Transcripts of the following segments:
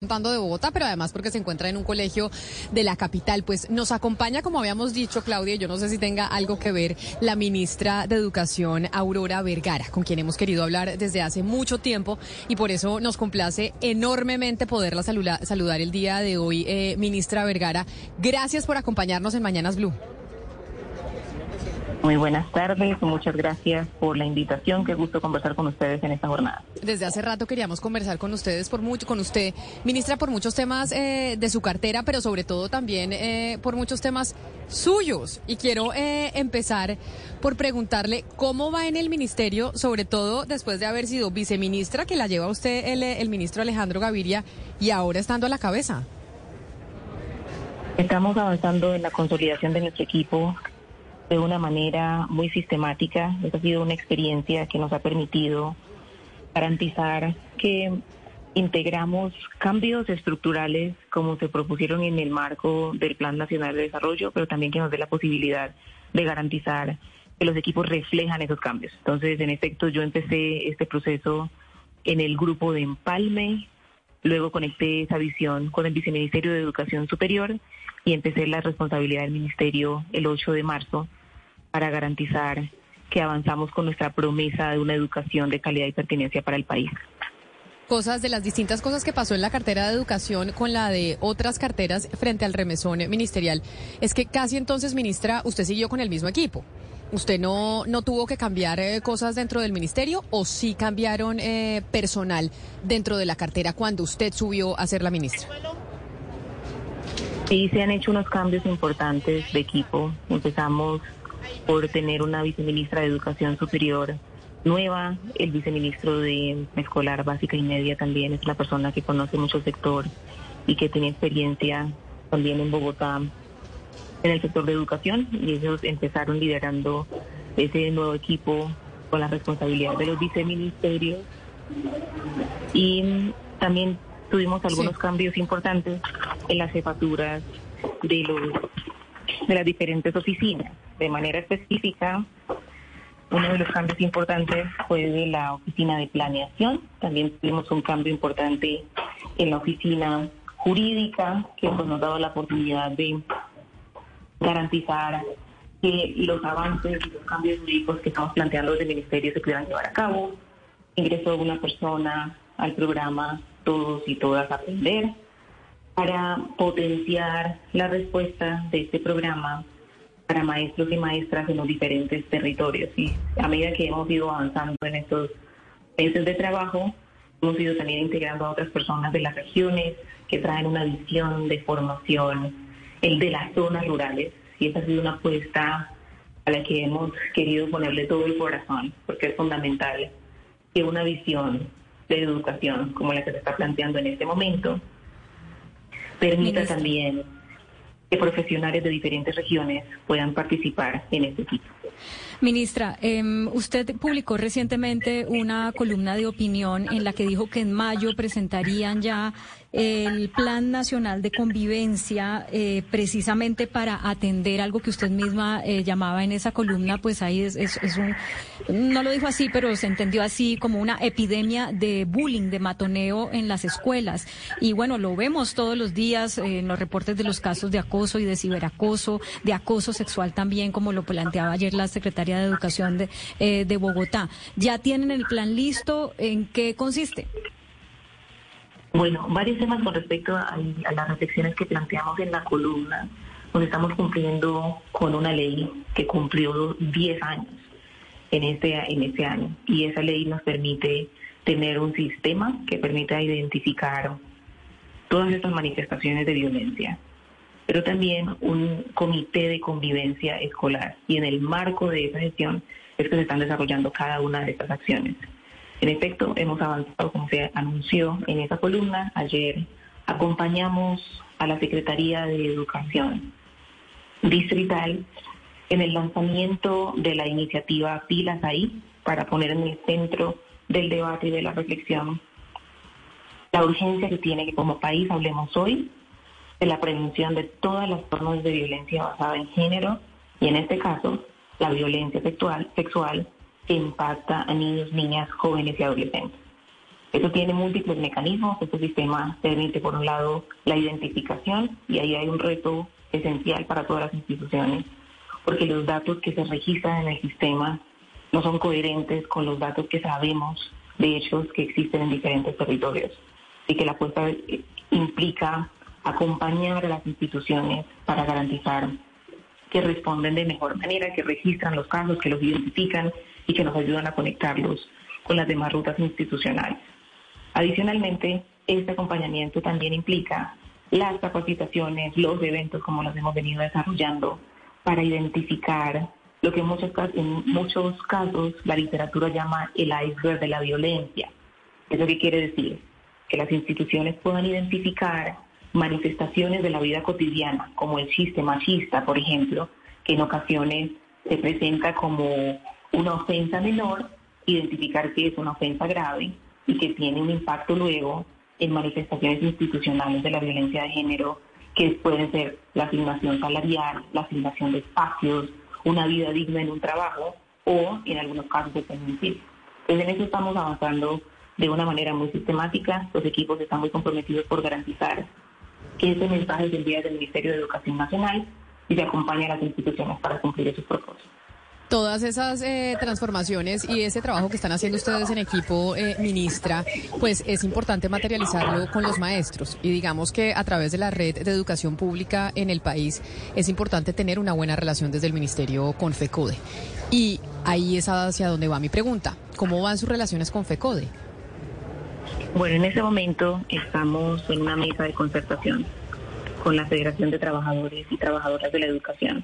de Bogotá, pero además porque se encuentra en un colegio de la capital. Pues nos acompaña, como habíamos dicho, Claudia, yo no sé si tenga algo que ver la ministra de Educación, Aurora Vergara, con quien hemos querido hablar desde hace mucho tiempo y por eso nos complace enormemente poderla saludar el día de hoy, eh, ministra Vergara. Gracias por acompañarnos en Mañanas Blue. Muy buenas tardes, muchas gracias por la invitación. Qué gusto conversar con ustedes en esta jornada. Desde hace rato queríamos conversar con ustedes por mucho, con usted, ministra, por muchos temas eh, de su cartera, pero sobre todo también eh, por muchos temas suyos. Y quiero eh, empezar por preguntarle cómo va en el ministerio, sobre todo después de haber sido viceministra, que la lleva usted el, el ministro Alejandro Gaviria, y ahora estando a la cabeza. Estamos avanzando en la consolidación de nuestro equipo de una manera muy sistemática. Esta ha sido una experiencia que nos ha permitido garantizar que integramos cambios estructurales como se propusieron en el marco del Plan Nacional de Desarrollo, pero también que nos dé la posibilidad de garantizar que los equipos reflejan esos cambios. Entonces, en efecto, yo empecé este proceso en el grupo de Empalme, luego conecté esa visión con el Viceministerio de Educación Superior y empecé la responsabilidad del Ministerio el 8 de marzo para garantizar que avanzamos con nuestra promesa de una educación de calidad y pertinencia para el país. Cosas de las distintas cosas que pasó en la cartera de educación con la de otras carteras frente al remesón ministerial. Es que casi entonces, ministra, usted siguió con el mismo equipo. ¿Usted no, no tuvo que cambiar eh, cosas dentro del ministerio o sí cambiaron eh, personal dentro de la cartera cuando usted subió a ser la ministra? Sí, se han hecho unos cambios importantes de equipo. Empezamos por tener una viceministra de Educación Superior nueva. El viceministro de Escolar Básica y Media también es la persona que conoce mucho el sector y que tiene experiencia también en Bogotá en el sector de educación. Y ellos empezaron liderando ese nuevo equipo con la responsabilidad de los viceministerios. Y también tuvimos algunos cambios importantes en las jefaturas de los de las diferentes oficinas. De manera específica, uno de los cambios importantes fue de la oficina de planeación. También tuvimos un cambio importante en la oficina jurídica, que pues, nos ha dado la oportunidad de garantizar que los avances y los cambios jurídicos que estamos planteando desde el Ministerio se puedan llevar a cabo. Ingresó una persona al programa Todos y Todas Aprender para potenciar la respuesta de este programa para maestros y maestras en los diferentes territorios. Y a medida que hemos ido avanzando en estos meses de trabajo, hemos ido también integrando a otras personas de las regiones que traen una visión de formación, el de las zonas rurales. Y esa ha sido una apuesta a la que hemos querido ponerle todo el corazón, porque es fundamental que una visión de educación como la que se está planteando en este momento permita también que profesionales de diferentes regiones puedan participar en este equipo. Ministra, em, usted publicó recientemente una columna de opinión en la que dijo que en mayo presentarían ya el Plan Nacional de Convivencia eh, precisamente para atender algo que usted misma eh, llamaba en esa columna, pues ahí es, es, un, no lo dijo así, pero se entendió así como una epidemia de bullying, de matoneo en las escuelas. Y bueno, lo vemos todos los días en los reportes de los casos de acoso y de ciberacoso, de acoso sexual también, como lo planteaba ayer la secretaria de Educación de, eh, de Bogotá. ¿Ya tienen el plan listo? ¿En qué consiste? Bueno, varios temas con respecto a, las reflexiones que planteamos en la columna. Nos estamos cumpliendo con una ley que cumplió 10 años en este, en este año y esa ley nos permite tener un sistema que permita identificar todas estas manifestaciones de violencia, pero también un comité de convivencia escolar y en el marco de esa gestión es que se están desarrollando cada una de estas acciones. En efecto, hemos avanzado, como se anunció en esa columna. Ayer acompañamos a la Secretaría de Educación Distrital en el lanzamiento de la iniciativa Pilas ahí, para poner en el centro del debate y de la reflexión la urgencia que tiene que como país hablemos hoy de la prevención de todas las formas de violencia basada en género y en este caso la violencia sexual, sexual impacta a niños, niñas, jóvenes y adolescentes. Eso tiene múltiples mecanismos. Este sistema permite, por un lado, la identificación y ahí hay un reto esencial para todas las instituciones, porque los datos que se registran en el sistema no son coherentes con los datos que sabemos de hechos que existen en diferentes territorios. Y que la apuesta implica acompañar a las instituciones para garantizar que responden de mejor manera, que registran los casos, que los identifican y que nos ayudan a conectarlos con las demás rutas institucionales. Adicionalmente, este acompañamiento también implica las capacitaciones, los eventos como los hemos venido desarrollando para identificar lo que en muchos, en muchos casos la literatura llama el iceberg de la violencia. ¿Eso qué quiere decir? Que las instituciones puedan identificar manifestaciones de la vida cotidiana, como el chiste machista, por ejemplo, que en ocasiones se presenta como una ofensa menor, identificar que es una ofensa grave y que tiene un impacto luego en manifestaciones institucionales de la violencia de género, que pueden ser la asignación salarial, la asignación de espacios, una vida digna en un trabajo o en algunos casos de feminicidio. Entonces en eso estamos avanzando de una manera muy sistemática. Los equipos están muy comprometidos por garantizar que ese mensaje se envía del Ministerio de Educación Nacional y se acompaña a las instituciones para cumplir esos propósitos. Todas esas eh, transformaciones y ese trabajo que están haciendo ustedes en equipo, eh, ministra, pues es importante materializarlo con los maestros. Y digamos que a través de la red de educación pública en el país es importante tener una buena relación desde el ministerio con FECODE. Y ahí es hacia donde va mi pregunta. ¿Cómo van sus relaciones con FECODE? Bueno, en ese momento estamos en una mesa de concertación con la Federación de Trabajadores y Trabajadoras de la Educación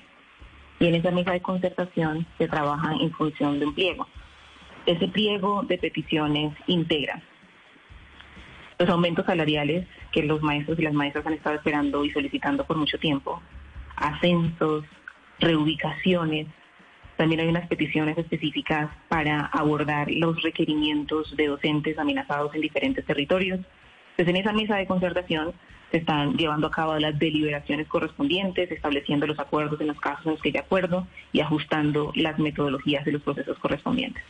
y en esa mesa de concertación se trabaja en función de un pliego. Ese pliego de peticiones integra los aumentos salariales que los maestros y las maestras han estado esperando y solicitando por mucho tiempo, ascensos, reubicaciones. También hay unas peticiones específicas para abordar los requerimientos de docentes amenazados en diferentes territorios. Entonces, en esa mesa de concertación se están llevando a cabo las deliberaciones correspondientes, estableciendo los acuerdos en los casos en los que hay acuerdo y ajustando las metodologías de los procesos correspondientes.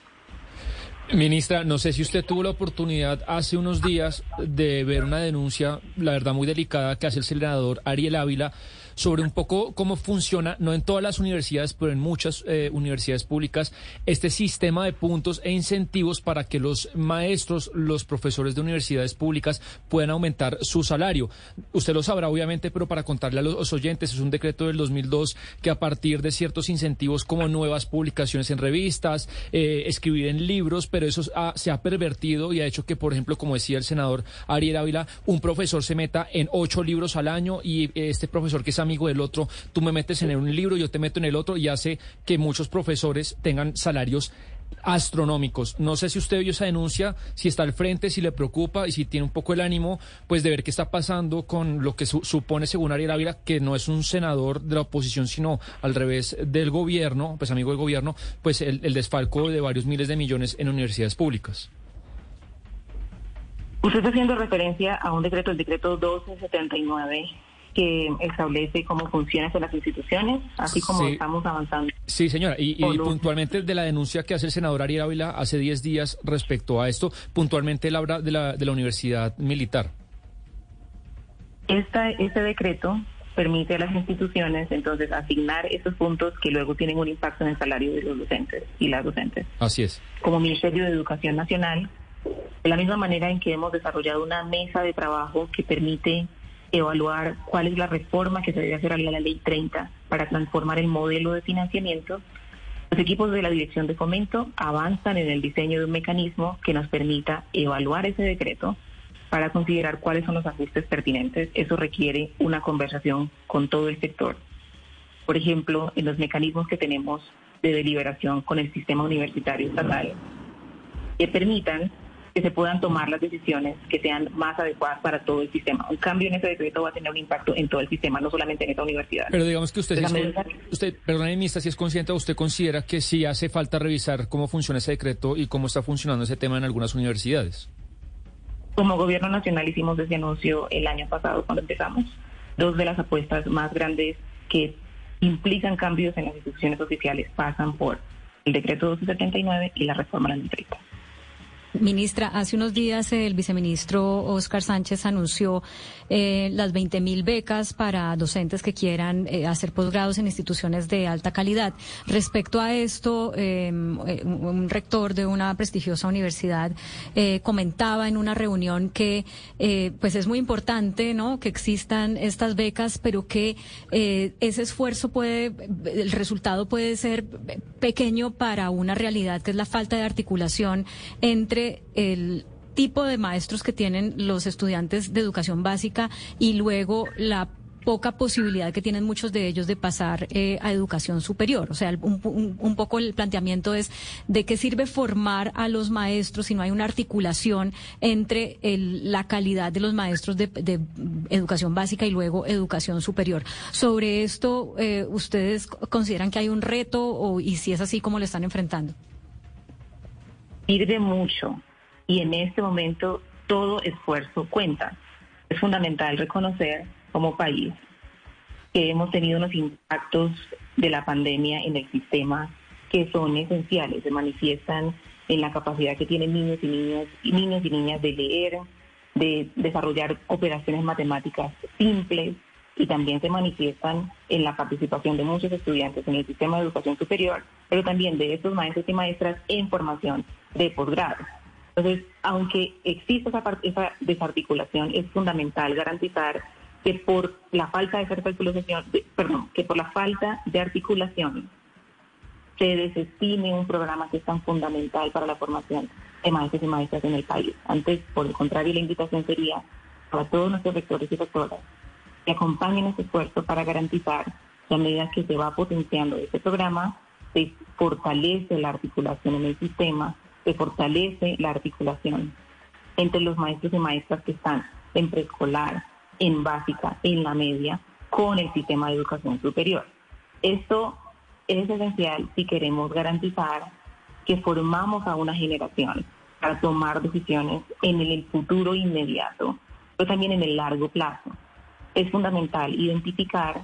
Ministra, no sé si usted tuvo la oportunidad hace unos días de ver una denuncia, la verdad muy delicada, que hace el senador Ariel Ávila sobre un poco cómo funciona, no en todas las universidades, pero en muchas eh, universidades públicas, este sistema de puntos e incentivos para que los maestros, los profesores de universidades públicas puedan aumentar su salario. Usted lo sabrá, obviamente, pero para contarle a los oyentes, es un decreto del 2002 que a partir de ciertos incentivos como nuevas publicaciones en revistas, eh, escribir en libros, pero eso se ha pervertido y ha hecho que, por ejemplo, como decía el senador Ariel Ávila, un profesor se meta en ocho libros al año y este profesor que es amigo del otro, tú me metes en un libro, yo te meto en el otro y hace que muchos profesores tengan salarios astronómicos. No sé si usted vio esa denuncia, si está al frente, si le preocupa y si tiene un poco el ánimo, pues de ver qué está pasando con lo que supone, según Ariel Ávila, que no es un senador de la oposición, sino al revés del gobierno, pues amigo del gobierno, pues el, el desfalco de varios miles de millones en universidades públicas. Usted está haciendo referencia a un decreto, el decreto 1279 que establece cómo funcionan las instituciones, así como estamos avanzando. Sí, señora, y, puntualmente de la denuncia que hace el senador Ariel Ávila hace 10 días respecto a esto, puntualmente él habla de la, de la Universidad Militar. Esta, este decreto permite a las instituciones entonces asignar esos puntos que luego tienen un impacto en el salario de los docentes y las docentes. Así es. Como Ministerio de Educación Nacional, de la misma manera en que hemos desarrollado una mesa de trabajo que permite evaluar cuál es la reforma que se debe hacer a la ley 30 para transformar el modelo de financiamiento. Los equipos de la Dirección de Fomento avanzan en el diseño de un mecanismo que nos permita evaluar ese decreto para considerar cuáles son los ajustes pertinentes. Eso requiere una conversación con todo el sector. Por ejemplo, en los mecanismos que tenemos de deliberación con el sistema universitario estatal, que permitan que se puedan tomar las decisiones que sean más adecuadas para todo el sistema. Un cambio en ese decreto va a tener un impacto en todo el sistema, no solamente en esta universidad. Pero digamos que usted, es, usted perdón, ministra, si es consciente, usted considera que sí hace falta revisar cómo funciona ese decreto y cómo está funcionando ese tema en algunas universidades. Como gobierno nacional hicimos ese anuncio el año pasado cuando empezamos. Dos de las apuestas más grandes que implican cambios en las instituciones oficiales pasan por el decreto 279 y la reforma de la ley Ministra, hace unos días el viceministro Oscar Sánchez anunció eh, las 20 mil becas para docentes que quieran eh, hacer posgrados en instituciones de alta calidad. Respecto a esto, em, eh, un rector de una prestigiosa universidad comentaba en una reunión que pues es muy importante ¿no? que existan estas becas, pero que ese esfuerzo puede, el resultado puede ser pequeño para una realidad que es la falta de articulación entre el tipo de maestros que tienen los estudiantes de educación básica y luego la poca posibilidad que tienen muchos de ellos de pasar eh, a educación superior. O sea, un, poco el planteamiento es de qué sirve formar a los maestros si no hay una articulación entre la calidad de los maestros de, educación básica y luego educación superior. Sobre esto, eh, ¿ustedes consideran que hay un reto o, y si es así, cómo lo están enfrentando? Sirve mucho y en este momento todo esfuerzo cuenta. Es fundamental reconocer como país que hemos tenido unos impactos de la pandemia en el sistema que son esenciales, se manifiestan en la capacidad que tienen niños y niñas niños y niñas de leer, de desarrollar operaciones matemáticas simples y también se manifiestan en la participación de muchos estudiantes en el sistema de educación superior, pero también de estos maestros y maestras en formación de posgrado. Entonces, aunque exista esa, esa desarticulación, es fundamental garantizar que por la falta de articulación, perdón, que por la falta de articulación se desestime un programa que es tan fundamental para la formación de maestros y maestras en el país. Antes, por el contrario, la invitación sería para todos nuestros rectores y rectoras que acompañen este esfuerzo para garantizar que a medida que se va potenciando este programa, se fortalece la articulación en el sistema se fortalece la articulación entre los maestros y maestras que están en preescolar, en básica, en la media, con el sistema de educación superior. Esto es esencial si queremos garantizar que formamos a una generación para tomar decisiones en el futuro inmediato, pero también en el largo plazo. Es fundamental identificar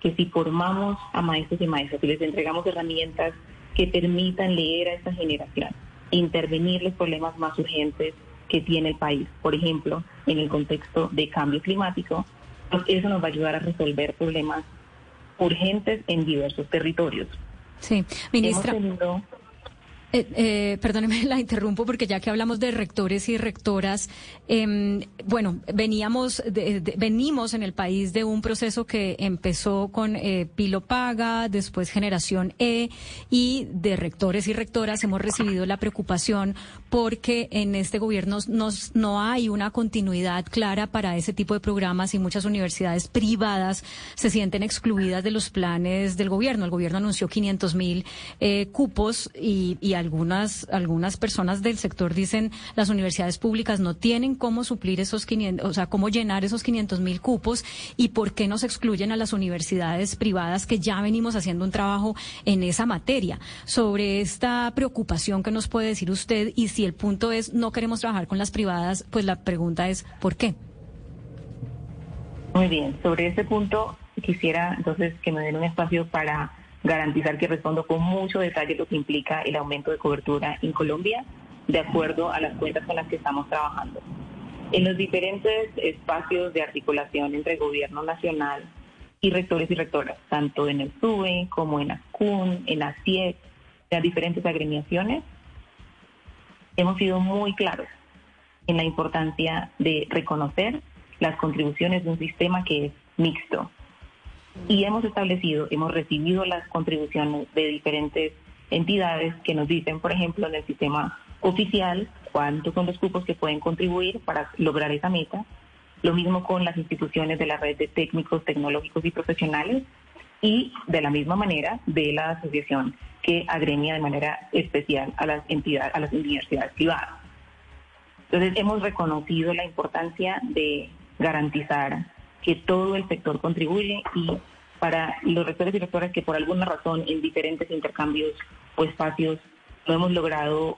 que si formamos a maestros y maestras y les entregamos herramientas que permitan leer a esta generación, intervenir los problemas más urgentes que tiene el país. Por ejemplo, en el contexto de cambio climático, pues eso nos va a ayudar a resolver problemas urgentes en diversos territorios. Sí, ministra. Eh, eh, perdóneme, la interrumpo porque ya que hablamos de rectores y rectoras, em, bueno, veníamos, venimos en el país de un proceso que empezó con eh, Pilo Paga, después Generación E, y de rectores y rectoras hemos recibido la preocupación porque en este gobierno nos, no hay una continuidad clara para ese tipo de programas y muchas universidades privadas se sienten excluidas de los planes del gobierno. El gobierno anunció 500 mil eh, cupos y, y algunas, algunas personas del sector dicen las universidades públicas no tienen cómo suplir esos 500, o sea, cómo llenar esos 500 mil cupos y por qué nos excluyen a las universidades privadas que ya venimos haciendo un trabajo en esa materia. Sobre esta preocupación que nos puede decir usted y si el punto es no queremos trabajar con las privadas, pues la pregunta es ¿por qué? Muy bien, sobre ese punto quisiera entonces que me den un espacio para garantizar que respondo con mucho detalle lo que implica el aumento de cobertura en Colombia, de acuerdo a las cuentas con las que estamos trabajando. En los diferentes espacios de articulación entre gobierno nacional y rectores y rectoras, tanto en el SUBE como en ASCUN, en ACIEC, las diferentes agremiaciones, hemos sido muy claros en la importancia de reconocer las contribuciones de un sistema que es mixto, y hemos establecido, hemos recibido las contribuciones de diferentes entidades que nos dicen, por ejemplo, en el sistema oficial, cuántos son los cupos que pueden contribuir para lograr esa meta. Lo mismo con las instituciones de la red de técnicos, tecnológicos y profesionales y de la misma manera de la asociación que agremia de manera especial a las entidades, a las universidades privadas. Entonces hemos reconocido la importancia de garantizar que todo el sector contribuye y para los rectores y rectoras que por alguna razón en diferentes intercambios o espacios no hemos logrado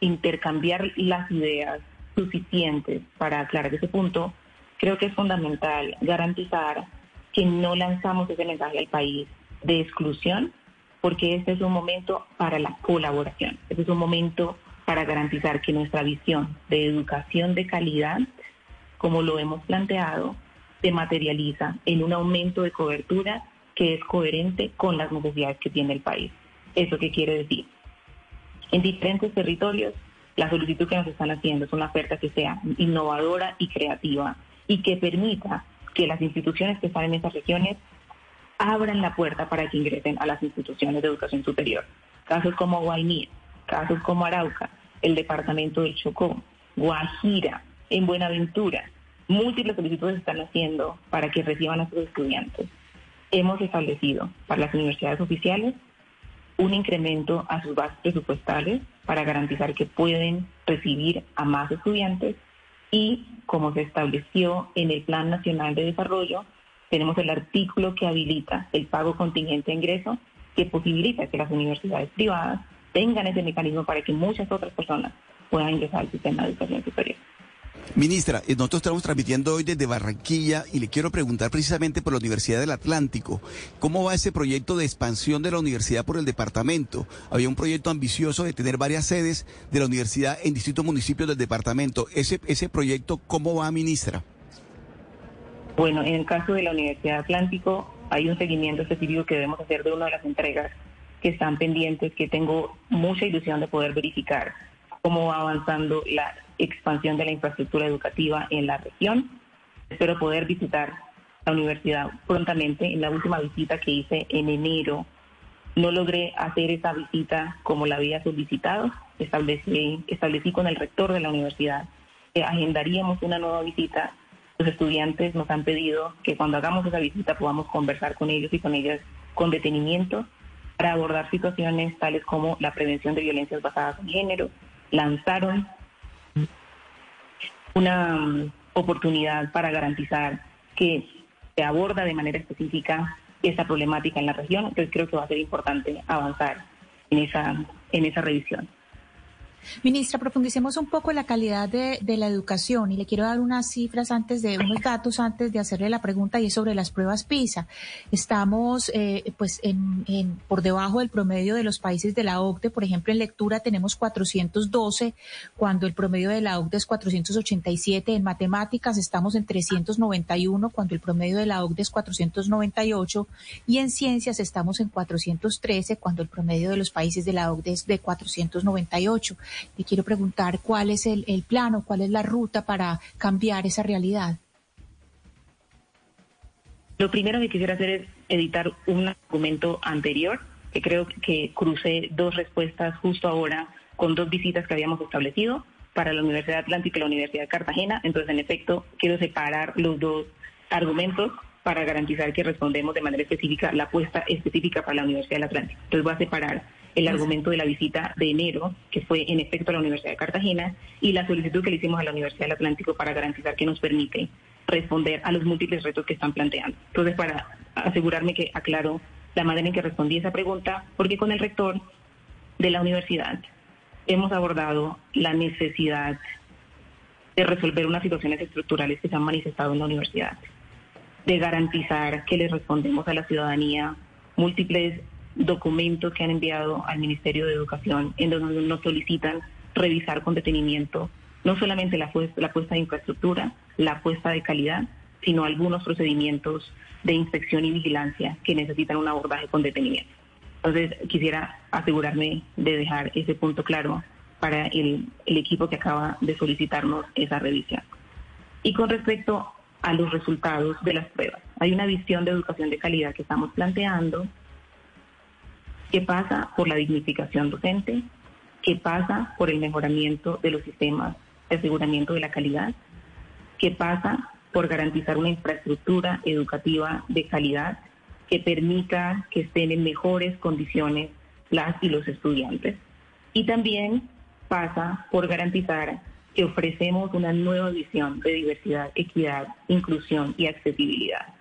intercambiar las ideas suficientes para aclarar ese punto, creo que es fundamental garantizar que no lanzamos ese mensaje al país de exclusión, porque este es un momento para la colaboración, este es un momento para garantizar que nuestra visión de educación de calidad, como lo hemos planteado, se materializa en un aumento de cobertura que es coherente con las necesidades que tiene el país. ¿Eso qué quiere decir? En diferentes territorios, la solicitud que nos están haciendo es una oferta que sea innovadora y creativa y que permita que las instituciones que están en esas regiones abran la puerta para que ingresen a las instituciones de educación superior. Casos como Guainía, casos como Arauca, el departamento del Chocó, Guajira, en Buenaventura, múltiples solicitudes están haciendo para que reciban a sus estudiantes. Hemos establecido para las universidades oficiales un incremento a sus bases presupuestales para garantizar que pueden recibir a más estudiantes y, como se estableció en el Plan Nacional de Desarrollo, tenemos el artículo que habilita el pago contingente de ingreso que posibilita que las universidades privadas tengan ese mecanismo para que muchas otras personas puedan ingresar al sistema de educación superior. Ministra, eh, nosotros estamos transmitiendo hoy desde Barranquilla y le quiero preguntar precisamente por la Universidad del Atlántico. ¿Cómo va ese proyecto de expansión de la universidad por el departamento? Había un proyecto ambicioso de tener varias sedes de la universidad en distintos municipios del departamento. ¿Ese, ese proyecto cómo va, ministra? Bueno, en el caso de la Universidad Atlántico hay un seguimiento específico que debemos hacer de una de las entregas que están pendientes, que tengo mucha ilusión de poder verificar cómo va avanzando la expansión de la infraestructura educativa en la región. Espero poder visitar la universidad prontamente. En la última visita que hice en enero, no logré hacer esa visita como la había solicitado. Establecí, establecí con el rector de la universidad que agendaríamos una nueva visita. Los estudiantes nos han pedido que cuando hagamos esa visita podamos conversar con ellos y con ellas con detenimiento para abordar situaciones tales como la prevención de violencias basadas en género. Lanzaron una mm, oportunidad para garantizar que se aborda de manera específica esa problemática en la región. Entonces creo que va a ser importante avanzar en esa, en esa revisión. Ministra, profundicemos un poco en la calidad de, la educación y le quiero dar unas cifras antes de, unos datos antes de hacerle la pregunta y es sobre las pruebas PISA. Estamos eh, pues en, por debajo del promedio de los países de la OCDE. Por ejemplo, en lectura tenemos 412 cuando el promedio de la OCDE es 487. En matemáticas estamos en 391 cuando el promedio de la OCDE es 498 y en ciencias estamos en 413 cuando el promedio de los países de la OCDE es de 498. Le quiero preguntar cuál es el, el plano, cuál es la ruta para cambiar esa realidad. Lo primero que quisiera hacer es editar un documento anterior, que creo que crucé dos respuestas justo ahora con dos visitas que habíamos establecido para la Universidad Atlántica y la Universidad de Cartagena. Entonces, en efecto, quiero separar los dos argumentos para garantizar que respondemos de manera específica la apuesta específica para la Universidad del Atlántico. Entonces, voy a separar el argumento de la visita de enero, que fue en efecto a la Universidad de Cartagena, y la solicitud que le hicimos a la Universidad del Atlántico para garantizar que nos permite responder a los múltiples retos que están planteando. Entonces, para asegurarme que aclaro la manera en que respondí esa pregunta, porque con el rector de la universidad hemos abordado la necesidad de resolver unas situaciones estructurales que se han manifestado en la universidad, de garantizar que le respondemos a la ciudadanía múltiples documentos que han enviado al Ministerio de Educación en donde nos solicitan revisar con detenimiento no solamente la, la puesta de infraestructura, la puesta de calidad, sino algunos procedimientos de inspección y vigilancia que necesitan un abordaje con detenimiento. Entonces, quisiera asegurarme de dejar ese punto claro para el, el equipo que acaba de solicitarnos esa revisión. Y con respecto a los resultados de las pruebas, hay una visión de educación de calidad que estamos planteando que pasa por la dignificación docente, que pasa por el mejoramiento de los sistemas de aseguramiento de la calidad, que pasa por garantizar una infraestructura educativa de calidad que permita que estén en mejores condiciones las y los estudiantes. Y también pasa por garantizar que ofrecemos una nueva visión de diversidad, equidad, inclusión y accesibilidad.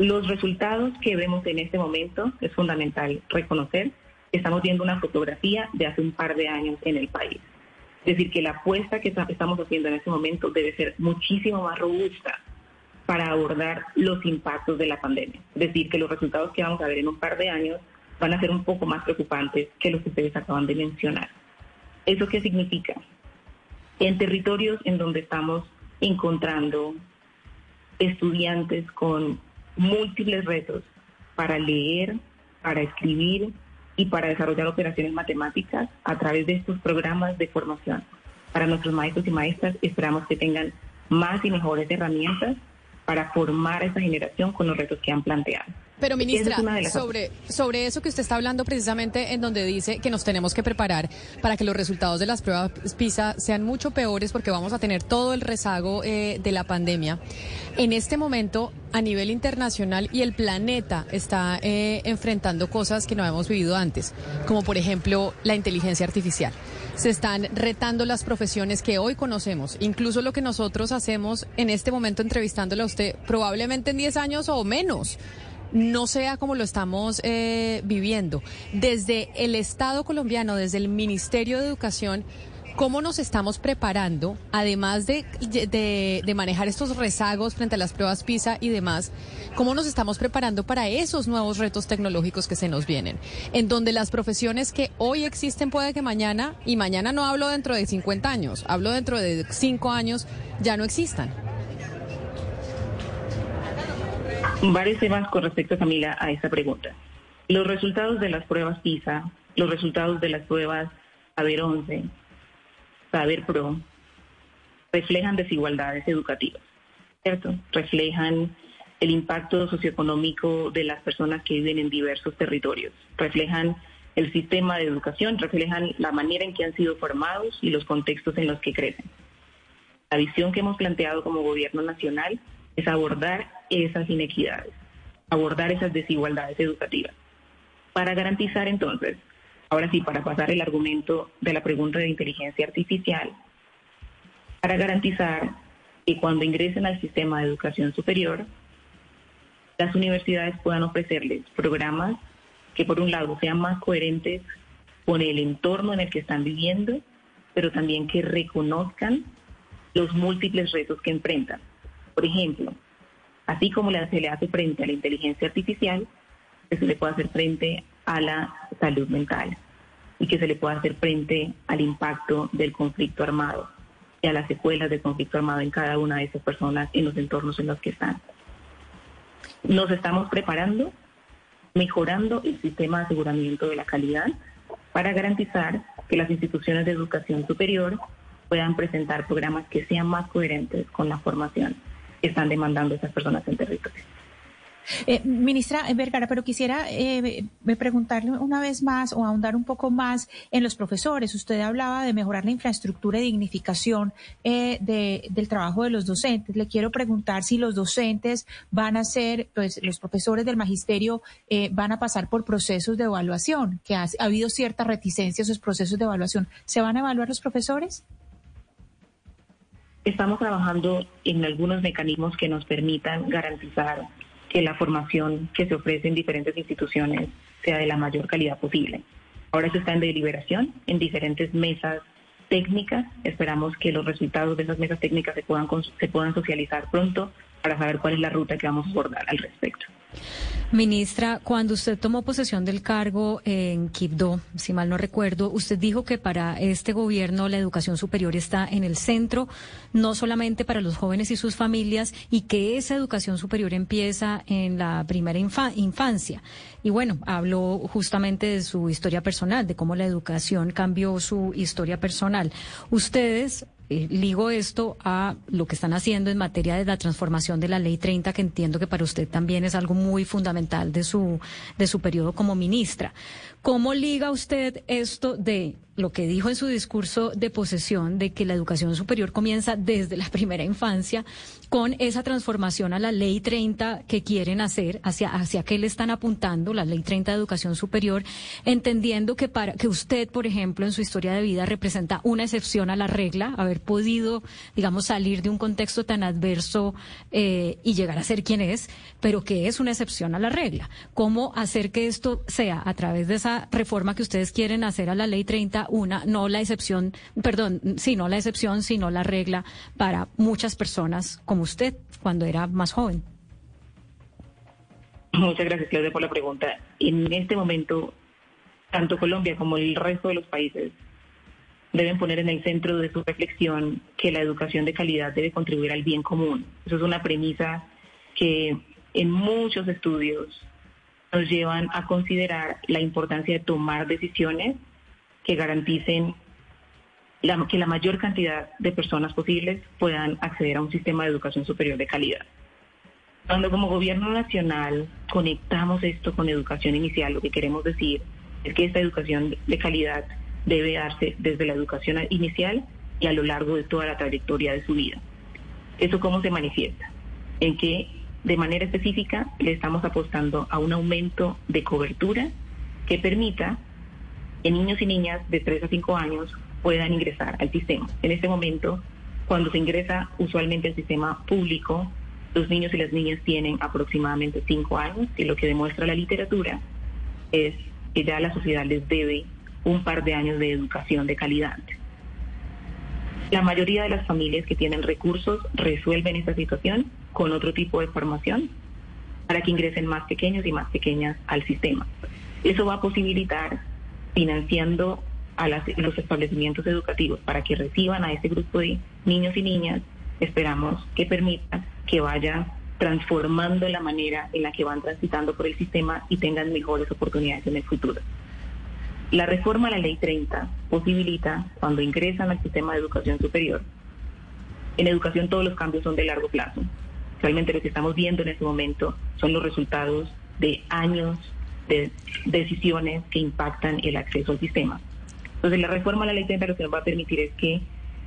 Los resultados que vemos en este momento es fundamental reconocer que estamos viendo una fotografía de hace un par de años en el país. Es decir, que la apuesta que estamos haciendo en este momento debe ser muchísimo más robusta para abordar los impactos de la pandemia. Es decir, que los resultados que vamos a ver en un par de años van a ser un poco más preocupantes que los que ustedes acaban de mencionar. ¿Eso qué significa? En territorios en donde estamos encontrando estudiantes con múltiples retos para leer, para escribir y para desarrollar operaciones matemáticas a través de estos programas de formación. Para nuestros maestros y maestras esperamos que tengan más y mejores herramientas para formar a esa generación con los retos que han planteado. Pero ministra, sobre, sobre eso que usted está hablando precisamente en donde dice que nos tenemos que preparar para que los resultados de las pruebas PISA sean mucho peores porque vamos a tener todo el rezago eh, de la pandemia. En este momento, a nivel internacional y el planeta está eh, enfrentando cosas que no habíamos vivido antes, como por ejemplo la inteligencia artificial. Se están retando las profesiones que hoy conocemos, incluso lo que nosotros hacemos en este momento entrevistándole a usted, probablemente en 10 años o menos no sea como lo estamos eh, viviendo. Desde el Estado colombiano, desde el Ministerio de Educación, ¿cómo nos estamos preparando, además de, de, manejar estos rezagos frente a las pruebas PISA y demás, cómo nos estamos preparando para esos nuevos retos tecnológicos que se nos vienen? En donde las profesiones que hoy existen puede que mañana, y mañana no hablo dentro de 50 años, hablo dentro de 5 años, ya no existan. varios temas con respecto, Camila, a esa pregunta. Los resultados de las pruebas PISA, los resultados de las pruebas Saber 11, Saber Pro, reflejan desigualdades educativas, ¿cierto? Reflejan el impacto socioeconómico de las personas que viven en diversos territorios, reflejan el sistema de educación, reflejan la manera en que han sido formados y los contextos en los que crecen. La visión que hemos planteado como gobierno nacional es abordar esas inequidades, abordar esas desigualdades educativas. Para garantizar entonces, ahora sí, para pasar el argumento de la pregunta de inteligencia artificial, para garantizar que cuando ingresen al sistema de educación superior, las universidades puedan ofrecerles programas que por un lado sean más coherentes con el entorno en el que están viviendo, pero también que reconozcan los múltiples retos que enfrentan. Por ejemplo, así como se le hace frente a la inteligencia artificial, se le puede hacer frente a la salud mental y que se le puede hacer frente al impacto del conflicto armado y a las secuelas del conflicto armado en cada una de esas personas en los entornos en los que están. Nos estamos preparando, mejorando el sistema de aseguramiento de la calidad para garantizar que las instituciones de educación superior puedan presentar programas que sean más coherentes con la formación están demandando esas personas en territorio. Eh, ministra Vergara, pero quisiera eh, preguntarle una vez más o ahondar un poco más en los profesores. Usted hablaba de mejorar la infraestructura y dignificación eh, del trabajo de los docentes. Le quiero preguntar si los docentes van a ser, pues los profesores del magisterio eh, van a pasar por procesos de evaluación, que ha, ha habido cierta reticencia a esos procesos de evaluación. ¿Se van a evaluar los profesores? Estamos trabajando en algunos mecanismos que nos permitan garantizar que la formación que se ofrece en diferentes instituciones sea de la mayor calidad posible. Ahora se está en deliberación en diferentes mesas técnicas. Esperamos que los resultados de esas mesas técnicas se puedan, se puedan socializar pronto para saber cuál es la ruta que vamos a abordar al respecto. Ministra, cuando usted tomó posesión del cargo en Quibdó, si mal no recuerdo, usted dijo que para este gobierno la educación superior está en el centro, no solamente para los jóvenes y sus familias, y que esa educación superior empieza en la primera infancia. Y bueno, habló justamente de su historia personal, de cómo la educación cambió su historia personal. Ustedes eh, ligo esto a lo que están haciendo en materia de la transformación de la ley 30, que entiendo que para usted también es algo muy fundamental de su, de su periodo como ministra. ¿Cómo liga usted esto de lo que dijo en su discurso de posesión, de que la educación superior comienza desde la primera infancia, con esa transformación a la ley 30 que quieren hacer, hacia, hacia qué le están apuntando, la ley 30 de educación superior, entendiendo que para que usted, por ejemplo, en su historia de vida representa una excepción a la regla, haber podido, digamos, salir de un contexto tan adverso eh, y llegar a ser quien es, pero que es una excepción a la regla. ¿Cómo hacer que esto sea a través de esa reforma que ustedes quieren hacer a la ley 30 una, no la excepción, perdón, sí, no la excepción, sino la regla para muchas personas como usted cuando era más joven. Muchas gracias, Claudia, por la pregunta. En este momento, tanto Colombia como el resto de los países deben poner en el centro de su reflexión que la educación de calidad debe contribuir al bien común. Eso es una premisa que en muchos estudios nos llevan a considerar la importancia de tomar decisiones que garanticen que la mayor cantidad de personas posibles puedan acceder a un sistema de educación superior de calidad. Cuando como gobierno nacional conectamos esto con educación inicial, lo que queremos decir es que esta educación de calidad debe darse desde la educación inicial y a lo largo de toda la trayectoria de su vida. ¿Eso cómo se manifiesta? En que de manera específica le estamos apostando a un aumento de cobertura que permita que niños y niñas de 3 a 5 años puedan ingresar al sistema. En este momento, cuando se ingresa usualmente al sistema público, los niños y las niñas tienen aproximadamente 5 años y lo que demuestra la literatura es que ya la sociedad les debe un par de años de educación de calidad. La mayoría de las familias que tienen recursos resuelven esta situación con otro tipo de formación para que ingresen más pequeños y más pequeñas al sistema. Eso va a posibilitar financiando a los establecimientos educativos para que reciban a ese grupo de niños y niñas, esperamos que permita que vaya transformando la manera en la que van transitando por el sistema y tengan mejores oportunidades en el futuro. La reforma a la Ley 30 posibilita, cuando ingresan al sistema de educación superior, en educación todos los cambios son de largo plazo. Realmente lo que estamos viendo en este momento son los resultados de años de decisiones que impactan el acceso al sistema. Entonces, la reforma a la Ley 30 lo que nos va a permitir es que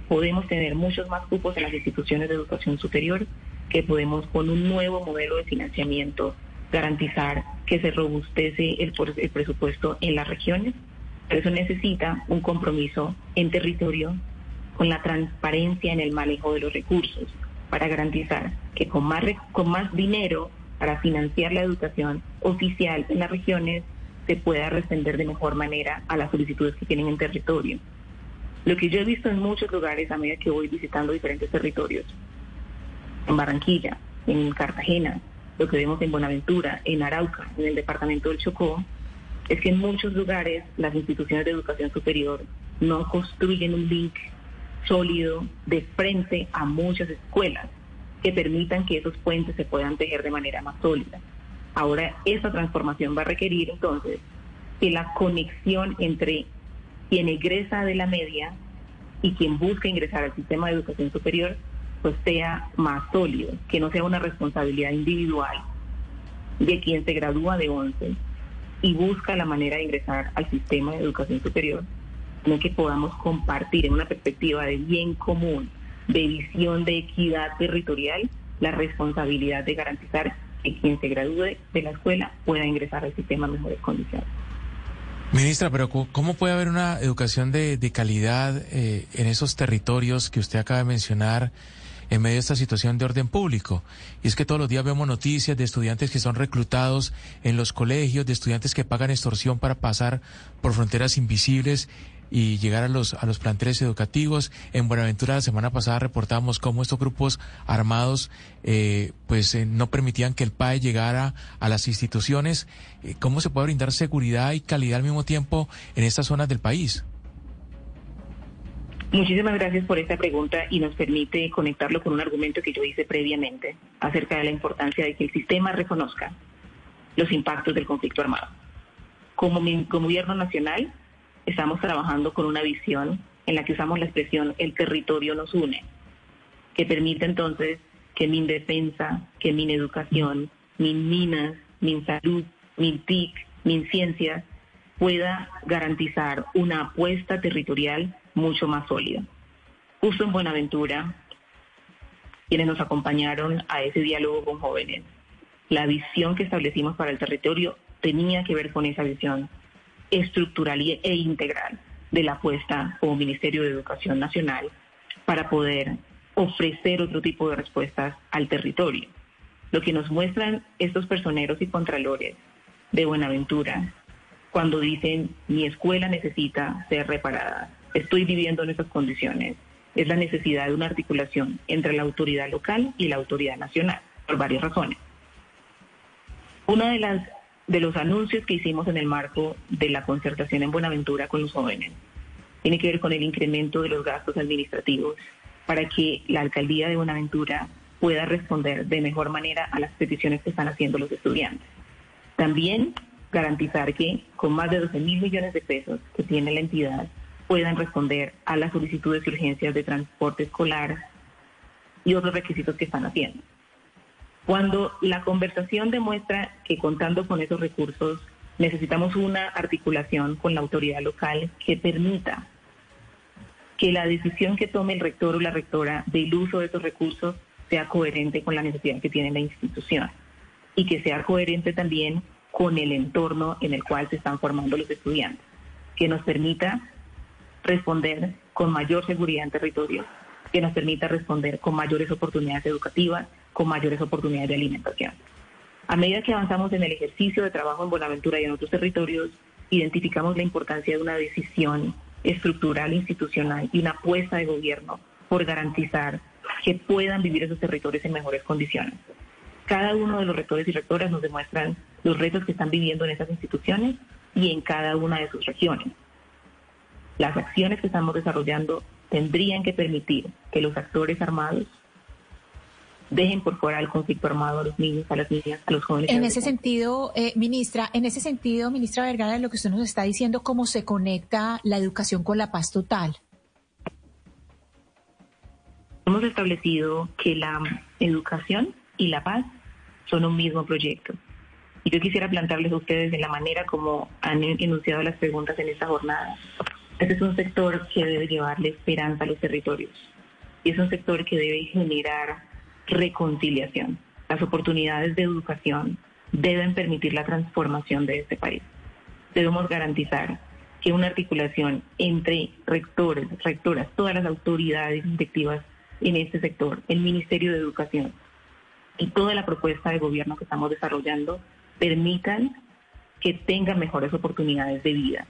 podemos tener muchos más cupos en las instituciones de educación superior, que podemos con un nuevo modelo de financiamiento garantizar que se robustece el, el presupuesto en las regiones pero eso necesita un compromiso en territorio con la transparencia en el manejo de los recursos para garantizar que con más, con más dinero para financiar la educación oficial en las regiones se pueda responder de mejor manera a las solicitudes que tienen en territorio. Lo que yo he visto en muchos lugares a medida que voy visitando diferentes territorios, en Barranquilla, en Cartagena, lo que vemos en Buenaventura, en Arauca, en el departamento del Chocó, es que en muchos lugares las instituciones de educación superior no construyen un link sólido de frente a muchas escuelas que permitan que esos puentes se puedan tejer de manera más sólida. Ahora, esa transformación va a requerir entonces que la conexión entre quien egresa de la media y quien busca ingresar al sistema de educación superior pues sea más sólido, que no sea una responsabilidad individual de quien se gradúa de 11 y busca la manera de ingresar al sistema de educación superior, sino que podamos compartir en una perspectiva de bien común, de visión de equidad territorial, la responsabilidad de garantizar que quien se gradúe de la escuela pueda ingresar al sistema en mejores condiciones. Ministra, pero ¿cómo puede haber una educación de, calidad eh, en esos territorios que usted acaba de mencionar? en medio de esta situación de orden público. Y es que todos los días vemos noticias de estudiantes que son reclutados en los colegios, de estudiantes que pagan extorsión para pasar por fronteras invisibles y llegar a los, a los planteles educativos. En Buenaventura la semana pasada reportábamos cómo estos grupos armados eh, pues eh, no permitían que el PAE llegara a las instituciones. Eh, ¿Cómo se puede brindar seguridad y calidad al mismo tiempo en estas zonas del país? Muchísimas gracias por esta pregunta y nos permite conectarlo con un argumento que yo hice previamente acerca de la importancia de que el sistema reconozca los impactos del conflicto armado. Como, gobierno nacional estamos trabajando con una visión en la que usamos la expresión el territorio nos une, que permite entonces que mi defensa, que mi educación, mi minas, mi salud, mi TIC, mi ciencia pueda garantizar una apuesta territorial mucho más sólida. Justo en Buenaventura, quienes nos acompañaron a ese diálogo con jóvenes, la visión que establecimos para el territorio tenía que ver con esa visión estructural e integral de la apuesta como Ministerio de Educación Nacional para poder ofrecer otro tipo de respuestas al territorio. Lo que nos muestran estos personeros y contralores de Buenaventura cuando dicen mi escuela necesita ser reparada, estoy viviendo en esas condiciones, es la necesidad de una articulación entre la autoridad local y la autoridad nacional, por varias razones. Uno de, las, de los anuncios que hicimos en el marco de la concertación en Buenaventura con los jóvenes tiene que ver con el incremento de los gastos administrativos para que la alcaldía de Buenaventura pueda responder de mejor manera a las peticiones que están haciendo los estudiantes. También garantizar que con más de 12 mil millones de pesos que tiene la entidad puedan responder a las solicitudes y urgencias de transporte escolar y otros requisitos que están haciendo. Cuando la conversación demuestra que contando con esos recursos necesitamos una articulación con la autoridad local que permita que la decisión que tome el rector o la rectora del uso de esos recursos sea coherente con la necesidad que tiene la institución y que sea coherente también con el entorno en el cual se están formando los estudiantes, que nos permita responder con mayor seguridad en territorio, que nos permita responder con mayores oportunidades educativas, con mayores oportunidades de alimentación. A medida que avanzamos en el ejercicio de trabajo en Buenaventura y en otros territorios, identificamos la importancia de una decisión estructural, institucional y una apuesta de gobierno por garantizar que puedan vivir esos territorios en mejores condiciones. Cada uno de los rectores y rectoras nos demuestran los retos que están viviendo en esas instituciones y en cada una de sus regiones. Las acciones que estamos desarrollando tendrían que permitir que los actores armados dejen por fuera el conflicto armado a los niños, a las niñas, a los jóvenes. En ese sentido, eh, ministra, en ese sentido, ministra Vergara, lo que usted nos está diciendo, cómo se conecta la educación con la paz total. Hemos establecido que la educación y la paz son un mismo proyecto. Y yo quisiera plantearles a ustedes de la manera como han enunciado las preguntas en esta jornada. Este es un sector que debe llevarle esperanza a los territorios y es un sector que debe generar reconciliación. Las oportunidades de educación deben permitir la transformación de este país. Debemos garantizar que una articulación entre rectores, rectoras, todas las autoridades directivas en este sector, el Ministerio de Educación y toda la propuesta de gobierno que estamos desarrollando permitan que tengan mejores oportunidades de vida.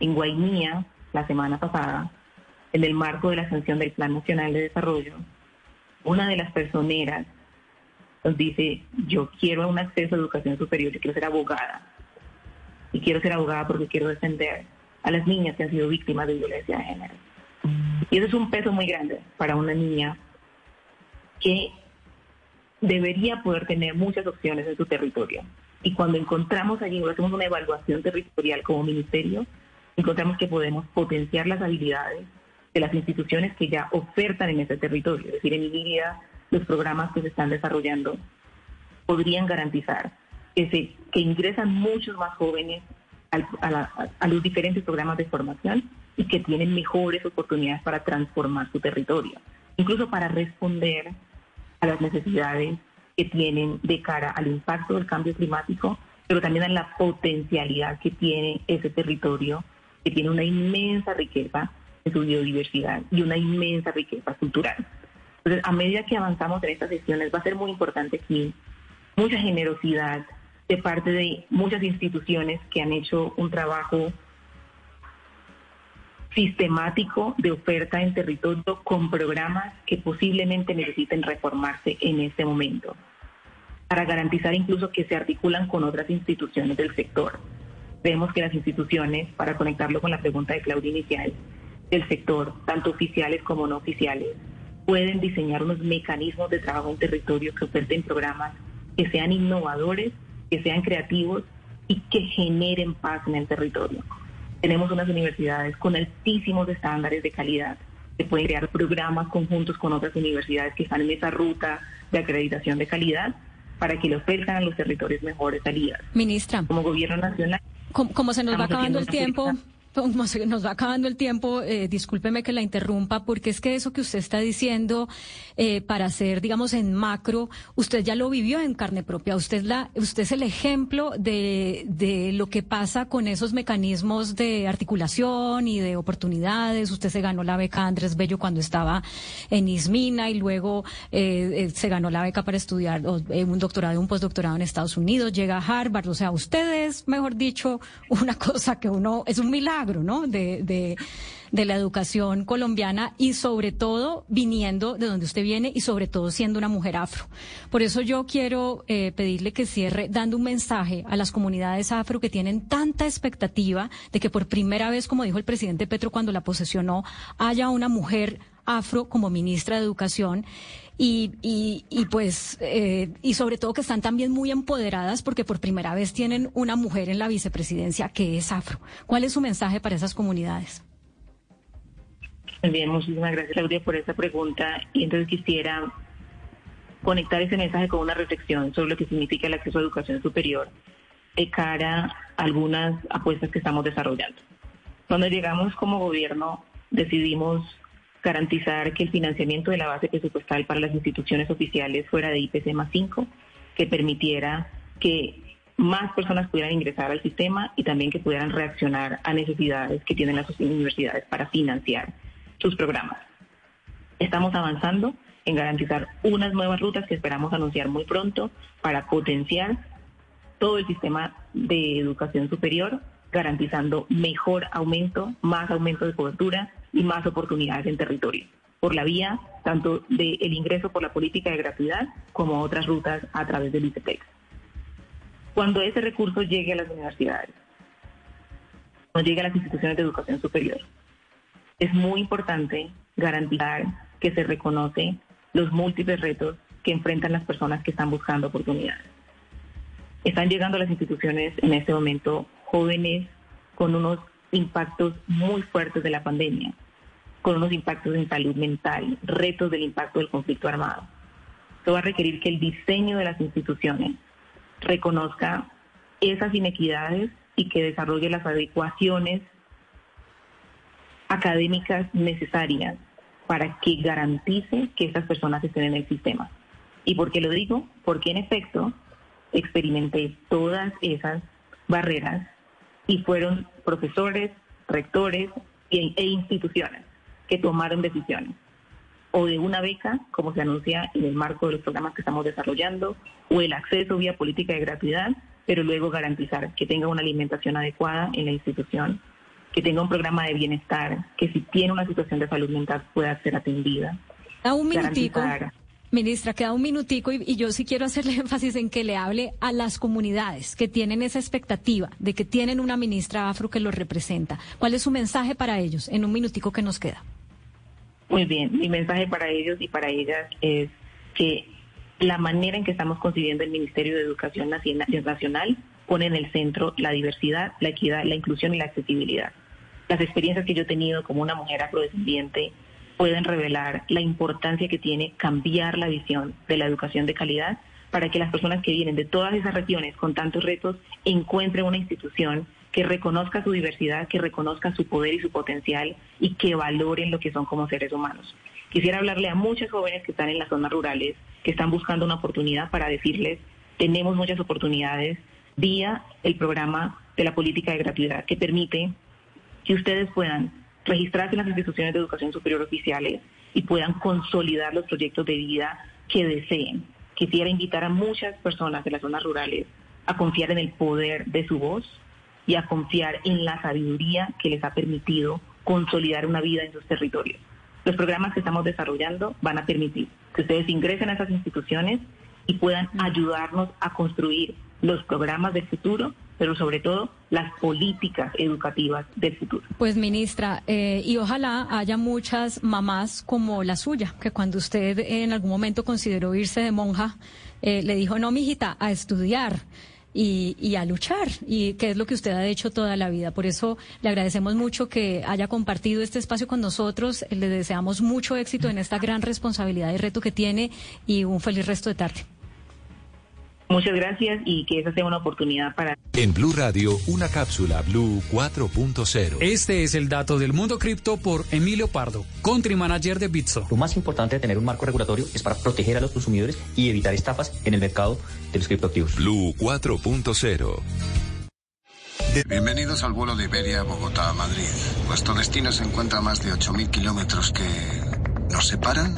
En Guainía, la semana pasada, en el marco de la sanción del Plan Nacional de Desarrollo, una de las personeras nos dice, yo quiero un acceso a educación superior, yo quiero ser abogada. Y quiero ser abogada porque quiero defender a las niñas que han sido víctimas de violencia de género. Y eso es un peso muy grande para una niña que debería poder tener muchas opciones en su territorio. Y cuando encontramos allí, hacemos una evaluación territorial como ministerio, encontramos que podemos potenciar las habilidades de las instituciones que ya ofertan en ese territorio. Es decir, en mi los programas que se están desarrollando podrían garantizar que, se, que ingresan muchos más jóvenes a los diferentes programas de formación y que tienen mejores oportunidades para transformar su territorio, incluso para responder a las necesidades que tienen de cara al impacto del cambio climático, pero también a la potencialidad que tiene ese territorio, que tiene una inmensa riqueza su biodiversidad y una inmensa riqueza cultural. Entonces, a medida que avanzamos en estas sesiones, va a ser muy importante aquí mucha generosidad de parte de muchas instituciones que han hecho un trabajo sistemático de oferta en territorio con programas que posiblemente necesiten reformarse en este momento, para garantizar incluso que se articulan con otras instituciones del sector. Vemos que las instituciones, para conectarlo con la pregunta de Claudia inicial, del sector, tanto oficiales como no oficiales, pueden diseñar unos mecanismos de trabajo en territorio que oferten programas que sean innovadores, que sean creativos y que generen paz en el territorio tenemos unas universidades con altísimos estándares de calidad que pueden crear programas conjuntos con otras universidades que están en esa ruta de acreditación de calidad para que le ofrezcan a los territorios mejores salidas. Ministra. Como gobierno nacional. Como, se nos va acabando el tiempo nos va acabando el tiempo, eh, discúlpeme que la interrumpa, porque es que eso que usted está diciendo eh, para hacer, digamos, en macro, usted ya lo vivió en carne propia. Usted, la, usted es el ejemplo de, de lo que pasa con esos mecanismos de articulación y de oportunidades. Usted se ganó la beca Andrés Bello cuando estaba en Ismina y luego eh, eh se ganó la beca para estudiar un doctorado un postdoctorado en Estados Unidos. Llega a Harvard. O sea, usted es, mejor dicho, una cosa que uno, es un milagro ¿no? De, de, de la educación colombiana y sobre todo viniendo de donde usted viene y sobre todo siendo una mujer afro. Por eso yo quiero eh, pedirle que cierre dando un mensaje a las comunidades afro que tienen tanta expectativa de que por primera vez, como dijo el presidente Petro cuando la posesionó, haya una mujer afro como ministra de Educación y, y, pues, eh, y sobre todo que están también muy empoderadas porque por primera vez tienen una mujer en la vicepresidencia que es afro. ¿Cuál es su mensaje para esas comunidades? Bien, muchísimas gracias Claudia por esa pregunta y entonces quisiera conectar ese mensaje con una reflexión sobre lo que significa el acceso a educación superior de cara a algunas apuestas que estamos desarrollando. Cuando llegamos como gobierno decidimos garantizar que el financiamiento de la base presupuestal para las instituciones oficiales fuera de IPC más 5, que permitiera que más personas pudieran ingresar al sistema y también que pudieran reaccionar a necesidades que tienen las universidades para financiar sus programas. Estamos avanzando en garantizar unas nuevas rutas que esperamos anunciar muy pronto para potenciar todo el sistema de educación superior, garantizando mejor aumento, más aumento de cobertura y más oportunidades en territorio, por la vía tanto del ingreso por la política de gratuidad como otras rutas a través del ICETEX. Cuando ese recurso llegue a las universidades, cuando llegue a las instituciones de educación superior, es muy importante garantizar que se reconoce los múltiples retos que enfrentan las personas que están buscando oportunidades. Están llegando a las instituciones en este momento jóvenes con unos impactos muy fuertes de la pandemia, con unos impactos en salud mental, retos del impacto del conflicto armado. Esto va a requerir que el diseño de las instituciones reconozca esas inequidades y que desarrolle las adecuaciones académicas necesarias para que garantice que estas personas estén en el sistema. ¿Y por qué lo digo? Porque en efecto experimenté todas esas barreras y fueron profesores, rectores e instituciones que tomaron decisiones o de una beca, como se anuncia en el marco de los programas que estamos desarrollando, o el acceso vía política de gratuidad, pero luego garantizar que tenga una alimentación adecuada en la institución que tenga un programa de bienestar, que si tiene una situación de salud mental pueda ser atendida. A un minutico. Ministra, queda un minutico y, yo sí quiero hacerle énfasis en que le hable a las comunidades que tienen esa expectativa de que tienen una ministra afro que los representa. ¿Cuál es su mensaje para ellos en un minutico que nos queda? Muy bien, mi mensaje para ellos y para ellas es que la manera en que estamos concibiendo el Ministerio de Educación Nacional pone en el centro la diversidad, la equidad, la inclusión y la accesibilidad. Las experiencias que yo he tenido como una mujer afrodescendiente pueden revelar la importancia que tiene cambiar la visión de la educación de calidad para que las personas que vienen de todas esas regiones con tantos retos encuentren una institución que reconozca su diversidad, que reconozca su poder y su potencial y que valoren lo que son como seres humanos. Quisiera hablarle a muchos jóvenes que están en las zonas rurales, que están buscando una oportunidad para decirles, tenemos muchas oportunidades, vía el programa de la política de gratuidad que permite que ustedes puedan registrarse en las instituciones de educación superior oficiales y puedan consolidar los proyectos de vida que deseen. Quisiera invitar a muchas personas de las zonas rurales a confiar en el poder de su voz y a confiar en la sabiduría que les ha permitido consolidar una vida en sus territorios. Los programas que estamos desarrollando van a permitir que ustedes ingresen a esas instituciones y puedan ayudarnos a construir los programas del futuro, pero sobre todo las políticas educativas del futuro. Pues ministra, eh, y ojalá haya muchas mamás como la suya, que cuando usted en algún momento consideró irse de monja, eh, le dijo, no, mijita, a estudiar. Y, y, a luchar, y que es lo que usted ha hecho toda la vida. Por eso le agradecemos mucho que haya compartido este espacio con nosotros. Le deseamos mucho éxito en esta gran responsabilidad y reto que tiene y un feliz resto de tarde. Muchas gracias y que esa sea una oportunidad para... En Blue Radio, una cápsula Blue 4.0. Este es el dato del mundo cripto por Emilio Pardo, country manager de Bitso. Lo más importante de tener un marco regulatorio es para proteger a los consumidores y evitar estafas en el mercado de los criptoactivos. Blue 4.0. Bienvenidos al vuelo de Iberia Bogotá a Madrid. Vuestro destino se encuentra a más de 8.000 kilómetros que nos separan